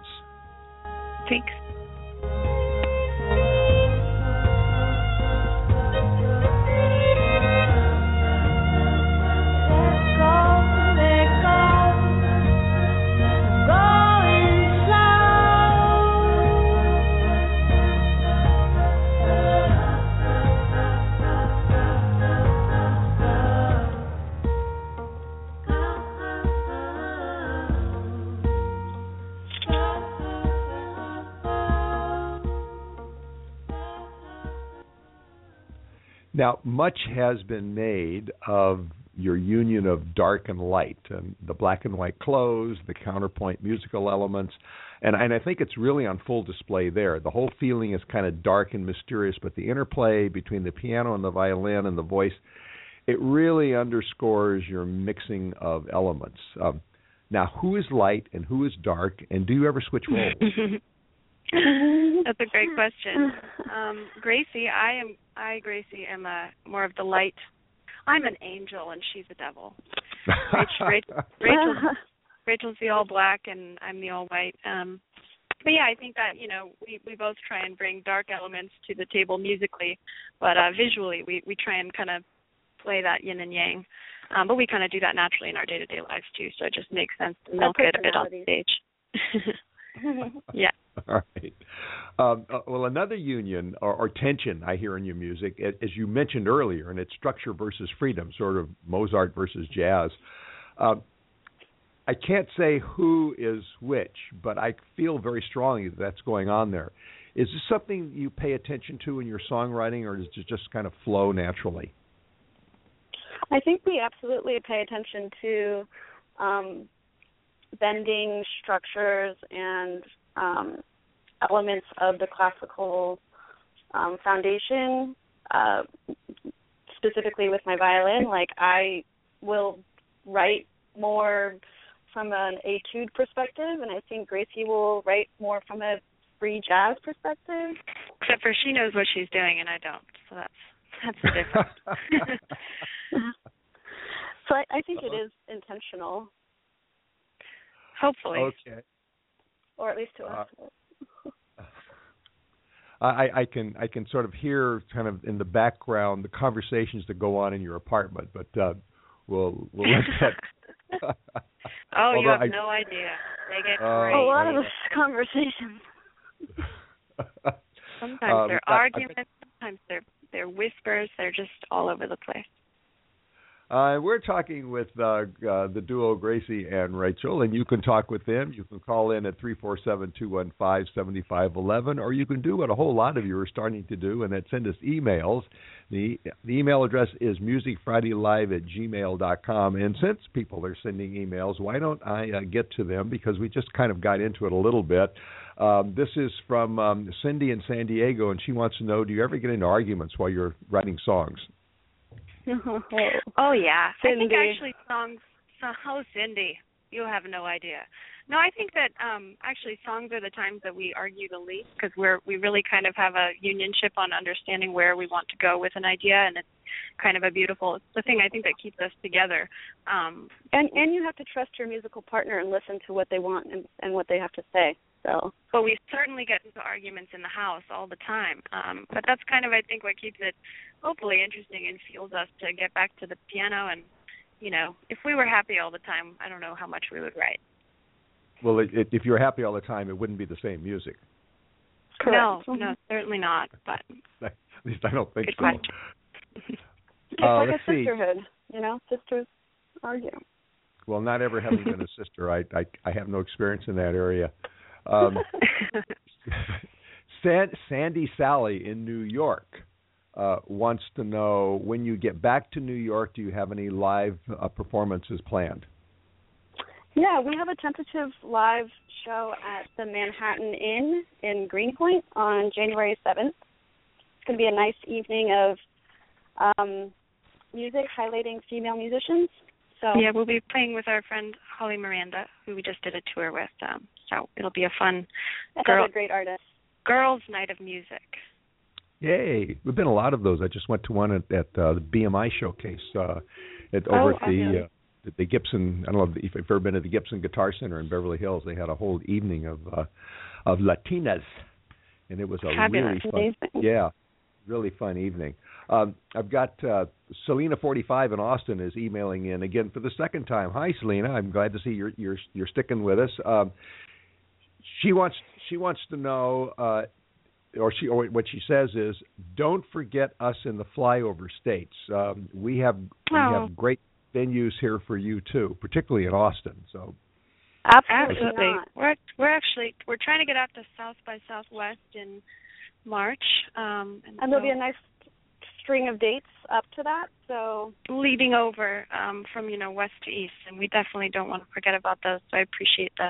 thanks Now, much has been made of your union of dark and light, and the black and white clothes, the counterpoint musical elements, and and I think it's really on full display there. The whole feeling is kind of dark and mysterious, but the interplay between the piano and the violin and the voice, it really underscores your mixing of elements. Um, now, who is light and who is dark, and do you ever switch roles? That's a great question. Um, Gracie, I am I Gracie am a more of the light. I'm an angel and she's a devil. Rachel, Rachel, Rachel Rachel's the all black and I'm the all white. Um but yeah, I think that, you know, we we both try and bring dark elements to the table musically, but uh visually we we try and kind of play that yin and yang. Um but we kind of do that naturally in our day-to-day lives too, so it just makes sense to milk it a bit on stage. yeah. All right. Um, uh, well, another union or, or, tension I hear in your music, as you mentioned earlier, and it's structure versus freedom, sort of Mozart versus jazz. Um, I can't say who is which, but I feel very strongly that that's going on there. Is this something you pay attention to in your songwriting, or does it just kind of flow naturally? I think we absolutely pay attention to um, bending structures and um, elements of the classical um, foundation. Uh, specifically with my violin, like I will write more from an etude perspective, and I think Gracie will write more from a free jazz perspective. Except for she knows what she's doing, and I don't. So that's that's the difference. so I, I think it is intentional. Hopefully. Okay. Or at least to us. Uh, I, I can I can sort of hear kind of in the background the conversations that go on in your apartment, but uh, we'll we'll let that. oh, you have I, no idea. They get uh. A lot of conversations. sometimes um, they're arguments. Sometimes they're they're whispers. They're just all over the place. Uh, we're talking with uh, uh, the duo Gracie and Rachel, and you can talk with them. You can call in at three four seven two one five seventy five eleven, or you can do what a whole lot of you are starting to do, and that's send us emails. the The email address is musicfridaylive at gmail dot com. And since people are sending emails, why don't I uh, get to them because we just kind of got into it a little bit. Um, this is from um, Cindy in San Diego, and she wants to know: Do you ever get into arguments while you're writing songs? oh yeah, Cindy. I think actually songs. So, oh, Cindy, you have no idea. No, I think that um actually songs are the times that we argue the least because we're we really kind of have a unionship on understanding where we want to go with an idea, and it's kind of a beautiful. It's the thing I think that keeps us together. Um And and you have to trust your musical partner and listen to what they want and and what they have to say. So, but we certainly get into arguments in the house all the time. Um, but that's kind of, I think, what keeps it hopefully interesting and fuels us to get back to the piano. And you know, if we were happy all the time, I don't know how much we would write. Well, it, it, if you were happy all the time, it wouldn't be the same music. Correct. No, no, certainly not. But at least I don't think Good so. Question. it's Uh, like a let's see. sisterhood, you know. Sisters argue. Well, not ever having been a sister, I, I I have no experience in that area. Um, San, Sandy Sally in New York uh, wants to know when you get back to New York, do you have any live uh, performances planned? Yeah, we have a tentative live show at the Manhattan Inn in Greenpoint on January 7th. It's going to be a nice evening of um, music highlighting female musicians. So yeah, we'll be playing with our friend Holly Miranda, who we just did a tour with. Um, so it'll be a fun girl another great artist. girls' night of music. Yay! We've been a lot of those. I just went to one at, at uh, the BMI showcase uh, at Oh, over at the uh, the, the Gibson. I don't know if you've ever been to the Gibson Guitar Center in Beverly Hills. They had a whole evening of uh, of Latinas, and it was a Fabulous. really fun. Yeah, really fun evening. Um, I've got uh, Selena forty five in Austin is emailing in again for the second time. Hi Selena, I'm glad to see you're you're you're sticking with us. Um, she wants she wants to know uh, or she or what she says is don't forget us in the flyover states. Um, we have we have great venues here for you too, particularly in Austin. So Absolutely, Absolutely. We're we're actually we're trying to get out to South by Southwest in March. Um and, And there'll so- be a nice string of dates up to that. So leading over um, from you know west to east, and we definitely don't want to forget about those. So I appreciate the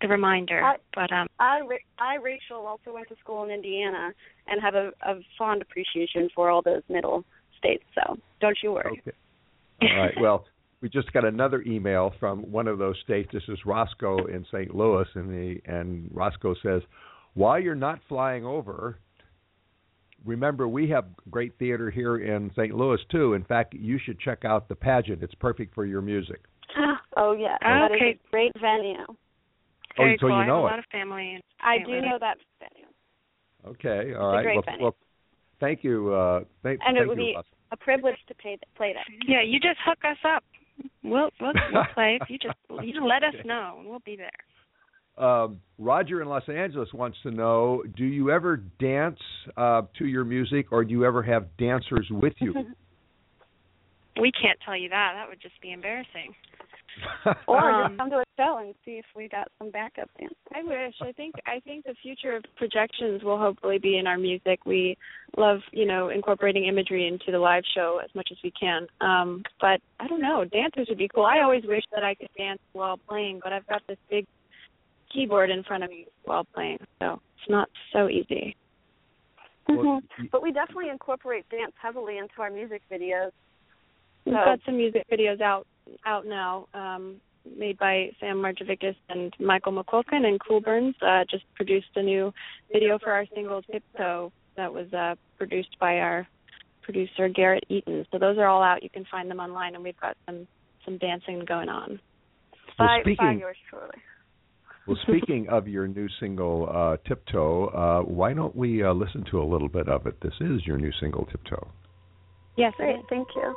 the reminder. I, but um, I, I, Rachel, also went to school in Indiana and have a, a fond appreciation for all those middle states. So don't you worry. Okay. All right. Well, we just got another email from one of those states. This is Roscoe in St. Louis, and the and Roscoe says, "While you're not flying over, remember we have great theater here in St. Louis too. In fact, you should check out the pageant. It's perfect for your music." Oh yeah, that is a great venue. Very oh, so cool. you I know have a it. lot of family. In I do know that venue, Okay. a All right. great well, venue. well, thank you. Uh, thank, and thank it would you, be Russ. a privilege to pay, play that. Yeah, you just hook us up. We'll we'll, we'll play. You just you just let us know, and we'll be there. Um, Roger in Los Angeles wants to know: Do you ever dance uh, to your music, or do you ever have dancers with you? We can't tell you that. That would just be embarrassing. Or Um, just come to a show and see if we got some backup dance. I wish. I think I think the future of projections will hopefully be in our music. We love, you know, incorporating imagery into the live show as much as we can. Um, but I don't know, dancers would be cool. I always wish that I could dance while playing, but I've got this big keyboard in front of me while playing, so it's not so easy. Mhm. But we definitely incorporate dance heavily into our music videos. We've got some music videos out out now, um, made by Sam Marjavickas and Michael McQuilkin and Cool Burns. Uh, just produced a new video for our single Tiptoe that was uh, produced by our producer Garrett Eaton. So those are all out. You can find them online, and we've got some some dancing going on. Well, by, by speaking- yours truly. Well, speaking of your new single, uh, Tiptoe, uh, why don't we uh, listen to a little bit of it? This is your new single, Tiptoe. Yes, Great, thank you.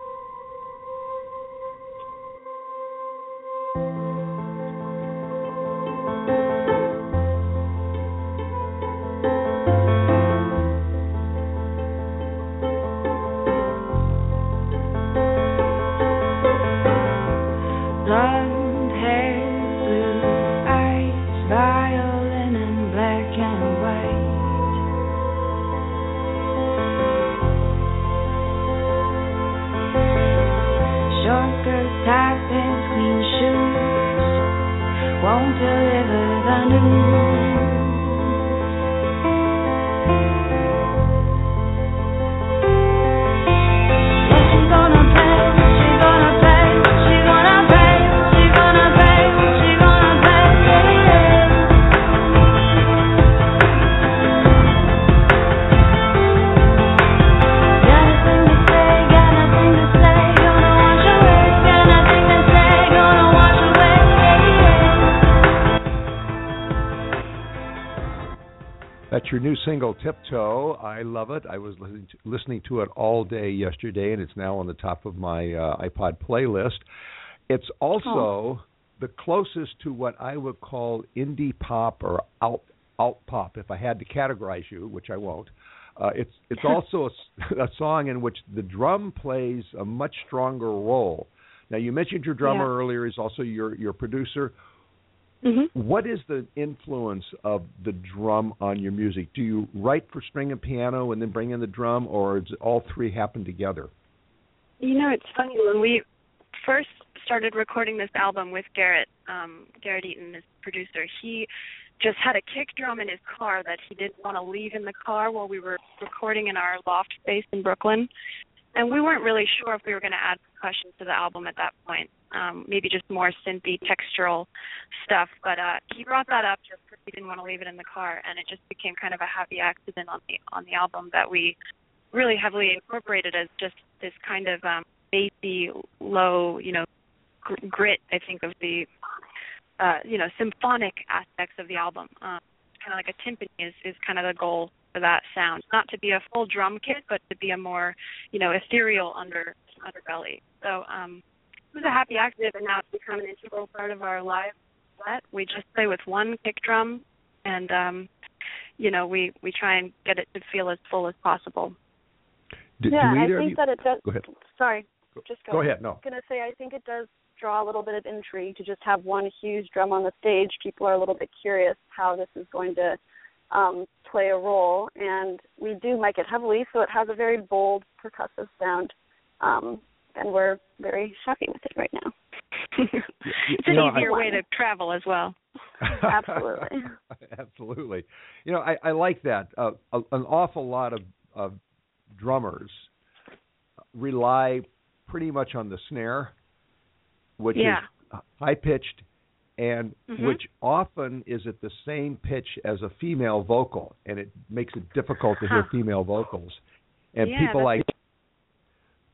Single, Tiptoe. I love it. I was listening to, listening to it all day yesterday, and it's now on the top of my uh, iPod playlist. It's also the closest to what I would call indie pop or alt alt pop, if I had to categorize you, which I won't. Uh, it's it's also a song in which the drum plays a much stronger role. Now you mentioned your drummer Yeah. earlier is also your your producer. Mm-hmm. What is the influence of the drum on your music? Do you write for string and piano and then bring in the drum, or does all three happen together? You know, it's funny when we first started recording this album with Garrett, um, Garrett Eaton, his producer. He just had a kick drum in his car that he didn't want to leave in the car while we were recording in our loft space in Brooklyn. And we weren't really sure if we were going to add percussion to the album at that point. Um, maybe just more synthy, textural stuff. But uh, he brought that up just because he didn't want to leave it in the car, and it just became kind of a happy accident on the on the album that we really heavily incorporated as just this kind of um, bassy, low, you know, gr- grit. I think of the, uh, you know, symphonic aspects of the album. Um, kind of like a timpani is is kind of the goal for that sound. Not to be a full drum kit, but to be a more, you know, ethereal under underbelly. So um, it was a happy accident, and now it's become an integral part of our live set. We just play with one kick drum, and um, you know, we we try and get it to feel as full as possible. Do, yeah, do I either of think you? that it does. Go ahead. Sorry, just go. Go ahead, no. I was gonna say I think it does draw a little bit of intrigue to just have one huge drum on the stage. People are a little bit curious how this is going to um, play a role, and we do mic it heavily, so it has a very bold percussive sound, um, and we're very happy with it right now. it's an know, easier I- way to travel as well. Absolutely. Absolutely. You know, I, I like that. Uh, a, an awful lot of, of drummers rely pretty much on the snare, which Yeah. is high pitched and Mhm. which often is at the same pitch as a female vocal, and it makes it difficult to hear Huh. female vocals. And Yeah, people like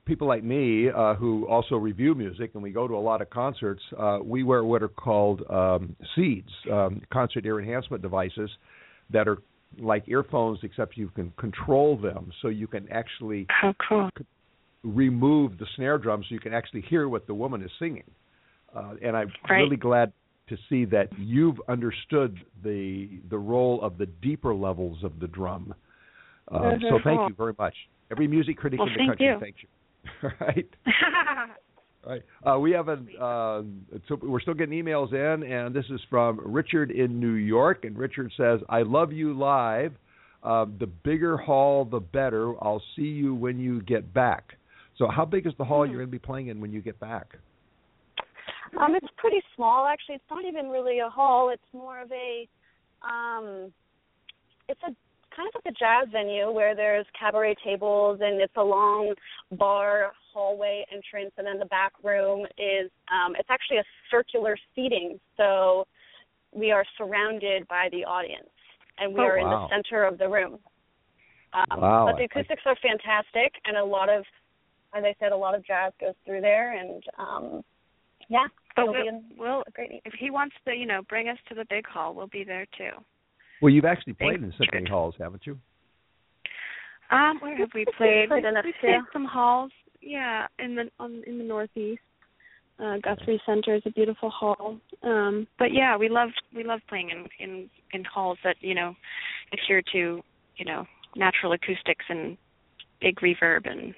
people like me uh, who also review music and we go to a lot of concerts, uh, we wear what are called um, seeds, um, concert ear enhancement devices that are like earphones, except you can control them, so you can actually oh, cool. Remove the snare drum, so you can actually hear what the woman is singing. Uh, and I'm Right. really glad to see that you've understood the the role of the deeper levels of the drum. Uh. So thank Cool. you very much. Every music critic Well, in the country you. thanks you. right. Right. Uh, we have a. Uh, so we're still getting emails in, and this is from Richard in New York. And Richard says, "I love you live. Uh, the bigger hall, the better. I'll see you when you get back." So, how big is the hall you're going to be playing in when you get back? Um, it's pretty small actually. It's not even really a hall. It's more of a um it's a kind of like a jazz venue where there's cabaret tables and it's a long bar hallway entrance and then the back room is um it's actually a circular seating so we are surrounded by the audience and we Oh, are in the center of the room. Um, Wow, but the I- acoustics are fantastic and a lot of as I said, a lot of jazz goes through there and um yeah, But it'll we'll, an- we'll a great evening. if he wants to, you know, bring us to the big hall, we'll be there too. Well, you've actually played Thanks, in symphony halls, haven't you? Um, where have we played? Played in we few. played some halls. Yeah, in the on in the northeast. Uh, Guthrie Center is a beautiful hall. Um, but yeah, we love we love playing in in in halls that you know adhere to you know natural acoustics and big reverb and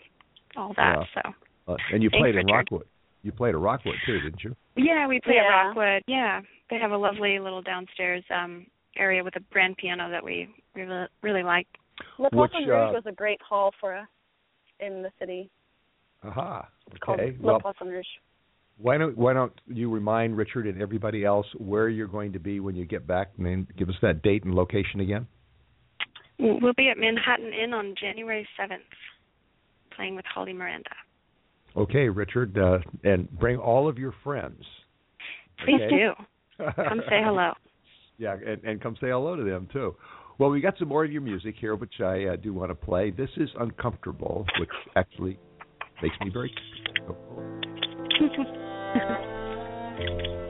all that. Yeah. So Uh, and you Thanks, played in Richard. Rockwood. You played at Rockwood too, didn't you? yeah, we played Yeah. at Rockwood. Yeah, they have a lovely little downstairs um area with a grand piano that we really really like. Le Which, Poisson Rouge uh, was a great hall for us in the city. Aha. It's called Okay. Le Well, why don't why don't you remind Richard and everybody else where you're going to be when you get back, and then give us that date and location again? We'll be at Manhattan Inn on January 7th, playing with Holly Miranda. Okay, Richard, uh, and bring all of your friends. Please Okay? do. Come say hello. Yeah, and, and come say hello to them too. Well, we got some more of your music here, which I uh, do want to play. This is uncomfortable, which actually makes me very. Welcome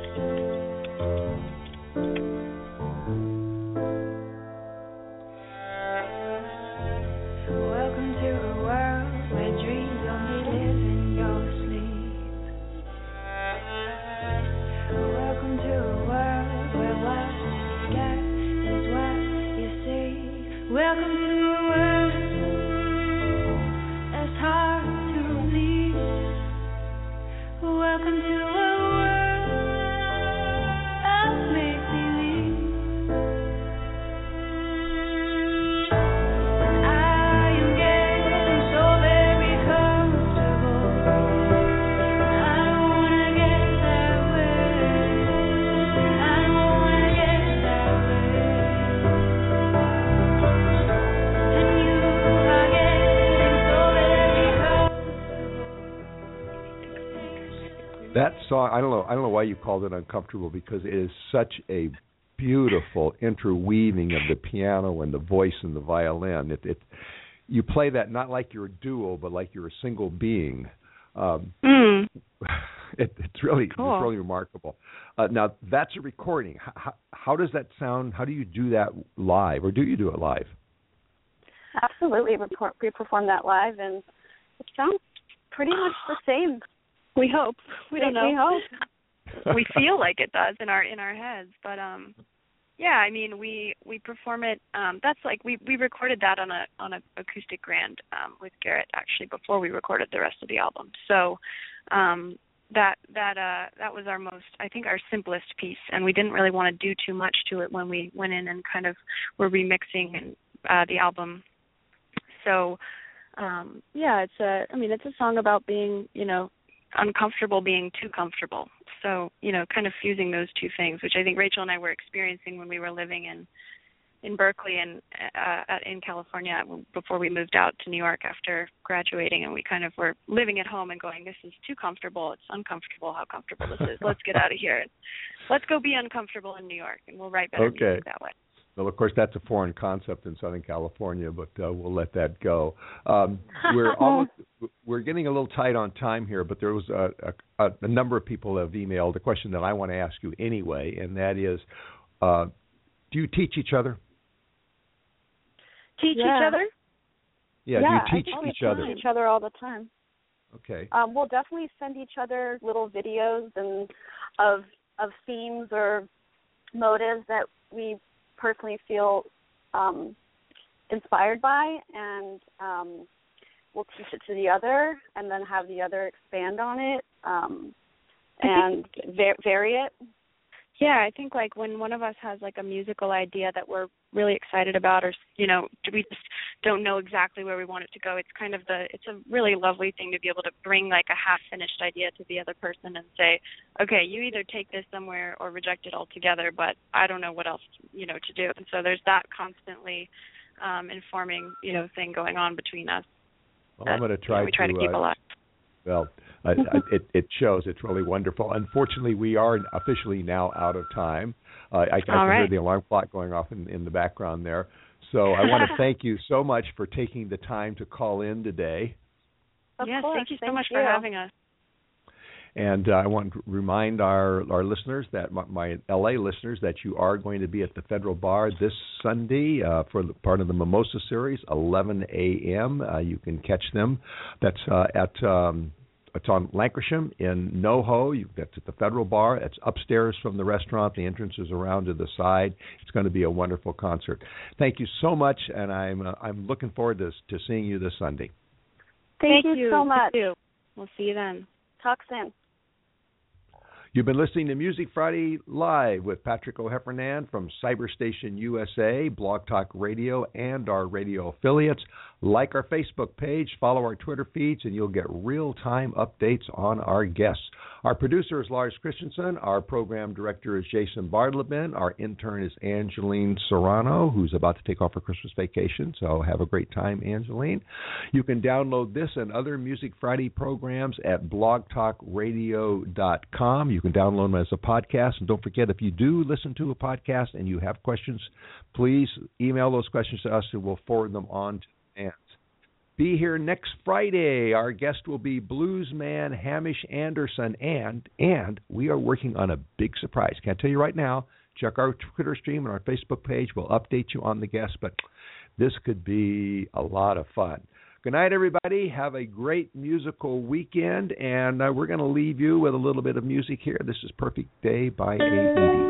I don't know. I don't know why you called it uncomfortable because it is such a beautiful interweaving of the piano and the voice and the violin. It, it you play that not like you're a duo, but like you're a single being. Um, Mm. it, it's really Cool. it's really remarkable. Uh, now that's a recording. How, how, how does that sound? How do you do that live, or do you do it live? Absolutely, we perform, we perform that live, and it sounds pretty much the same. We hope. We don't know. We hope. we feel like it does in our in our heads, but um yeah, I mean we we perform it um that's like we we recorded that on a on a acoustic grand um with Garrett actually before we recorded the rest of the album. So um that that uh that was our most I think our simplest piece and we didn't really want to do too much to it when we went in and kind of were remixing and uh the album. So um yeah, it's a I mean it's a song about being, you know, uncomfortable being too comfortable. So, you know, kind of fusing those two things, which I think Rachel and I were experiencing when we were living in in Berkeley and uh, in California before we moved out to New York after graduating, and we kind of were living at home and going, "This is too comfortable. It's uncomfortable. How comfortable this is. Let's get out of here. Let's go be uncomfortable in New York, and we'll write better Okay. music that way." Well, of course, that's a foreign concept in Southern California, but uh, we'll let that go. Um, we're almost we're getting a little tight on time here, but there was a, a, a number of people have emailed a question that I want to ask you anyway, and that is, uh, do you teach each other? Teach Yeah. each other? Yeah, yeah, do you teach think each other? Teach each other all the time. Okay. Um, we'll definitely send each other little videos and of of themes or motives that we personally feel um, inspired by, and um, we'll teach it to the other, and then have the other expand on it um, and va- vary it. Yeah, I think like when one of us has like a musical idea that we're really excited about, or you know, we just don't know exactly where we want it to go. It's kind of the it's a really lovely thing to be able to bring like a half finished idea to the other person and say, okay, you either take this somewhere or reject it altogether, but I don't know what else you know to do. And so there's that constantly um informing you know thing going on between us. Well, I'm going to try we try to, to keep uh, alive. Well, I, I, it, it shows. It's really wonderful. Unfortunately, we are officially now out of time. Uh, I, I can All hear the alarm clock going off in, in the background there. So I want to thank you so much for taking the time to call in today. Of yes, course, thank you so thank much you. for having us. And uh, I want to remind our, our listeners that my, my LA listeners that you are going to be at the Federal Bar this Sunday uh, for the, part of the Mimosa series, 11 a.m. Uh, you can catch them. That's uh, at um, it's on Lankershim in NoHo. You, that's at the Federal Bar. It's upstairs from the restaurant. The entrance is around to the side. It's going to be a wonderful concert. Thank you so much, and I'm uh, I'm looking forward to to seeing you this Sunday. Thank, Thank you you. so much. Thank you. We'll see you then. Talk soon. You've been listening to Music Friday Live with Patrick O'Heffernan from Cyberstation USA, Blog Talk Radio, and our radio affiliates. Like our Facebook page, follow our Twitter feeds, and you'll get real time updates on our guests. Our producer is Lars Christensen. Our program director is Jason Bartleben. Our intern is Angeline Serrano, who's about to take off her Christmas vacation. So have a great time, Angeline. You can download this and other Music Friday programs at blogtalkradio.com. You can download them as a podcast. And don't forget, if you do listen to a podcast and you have questions, please email those questions to us and we'll forward them on to Be here next Friday. Our guest will be bluesman Hamish Anderson, and and we are working on a big surprise. Can't tell you right now. Check our Twitter stream and our Facebook page. We'll update you on the guest, but this could be a lot of fun. Good night, everybody. Have a great musical weekend, and uh, we're going to leave you with a little bit of music here. This is Perfect Day by Aoede.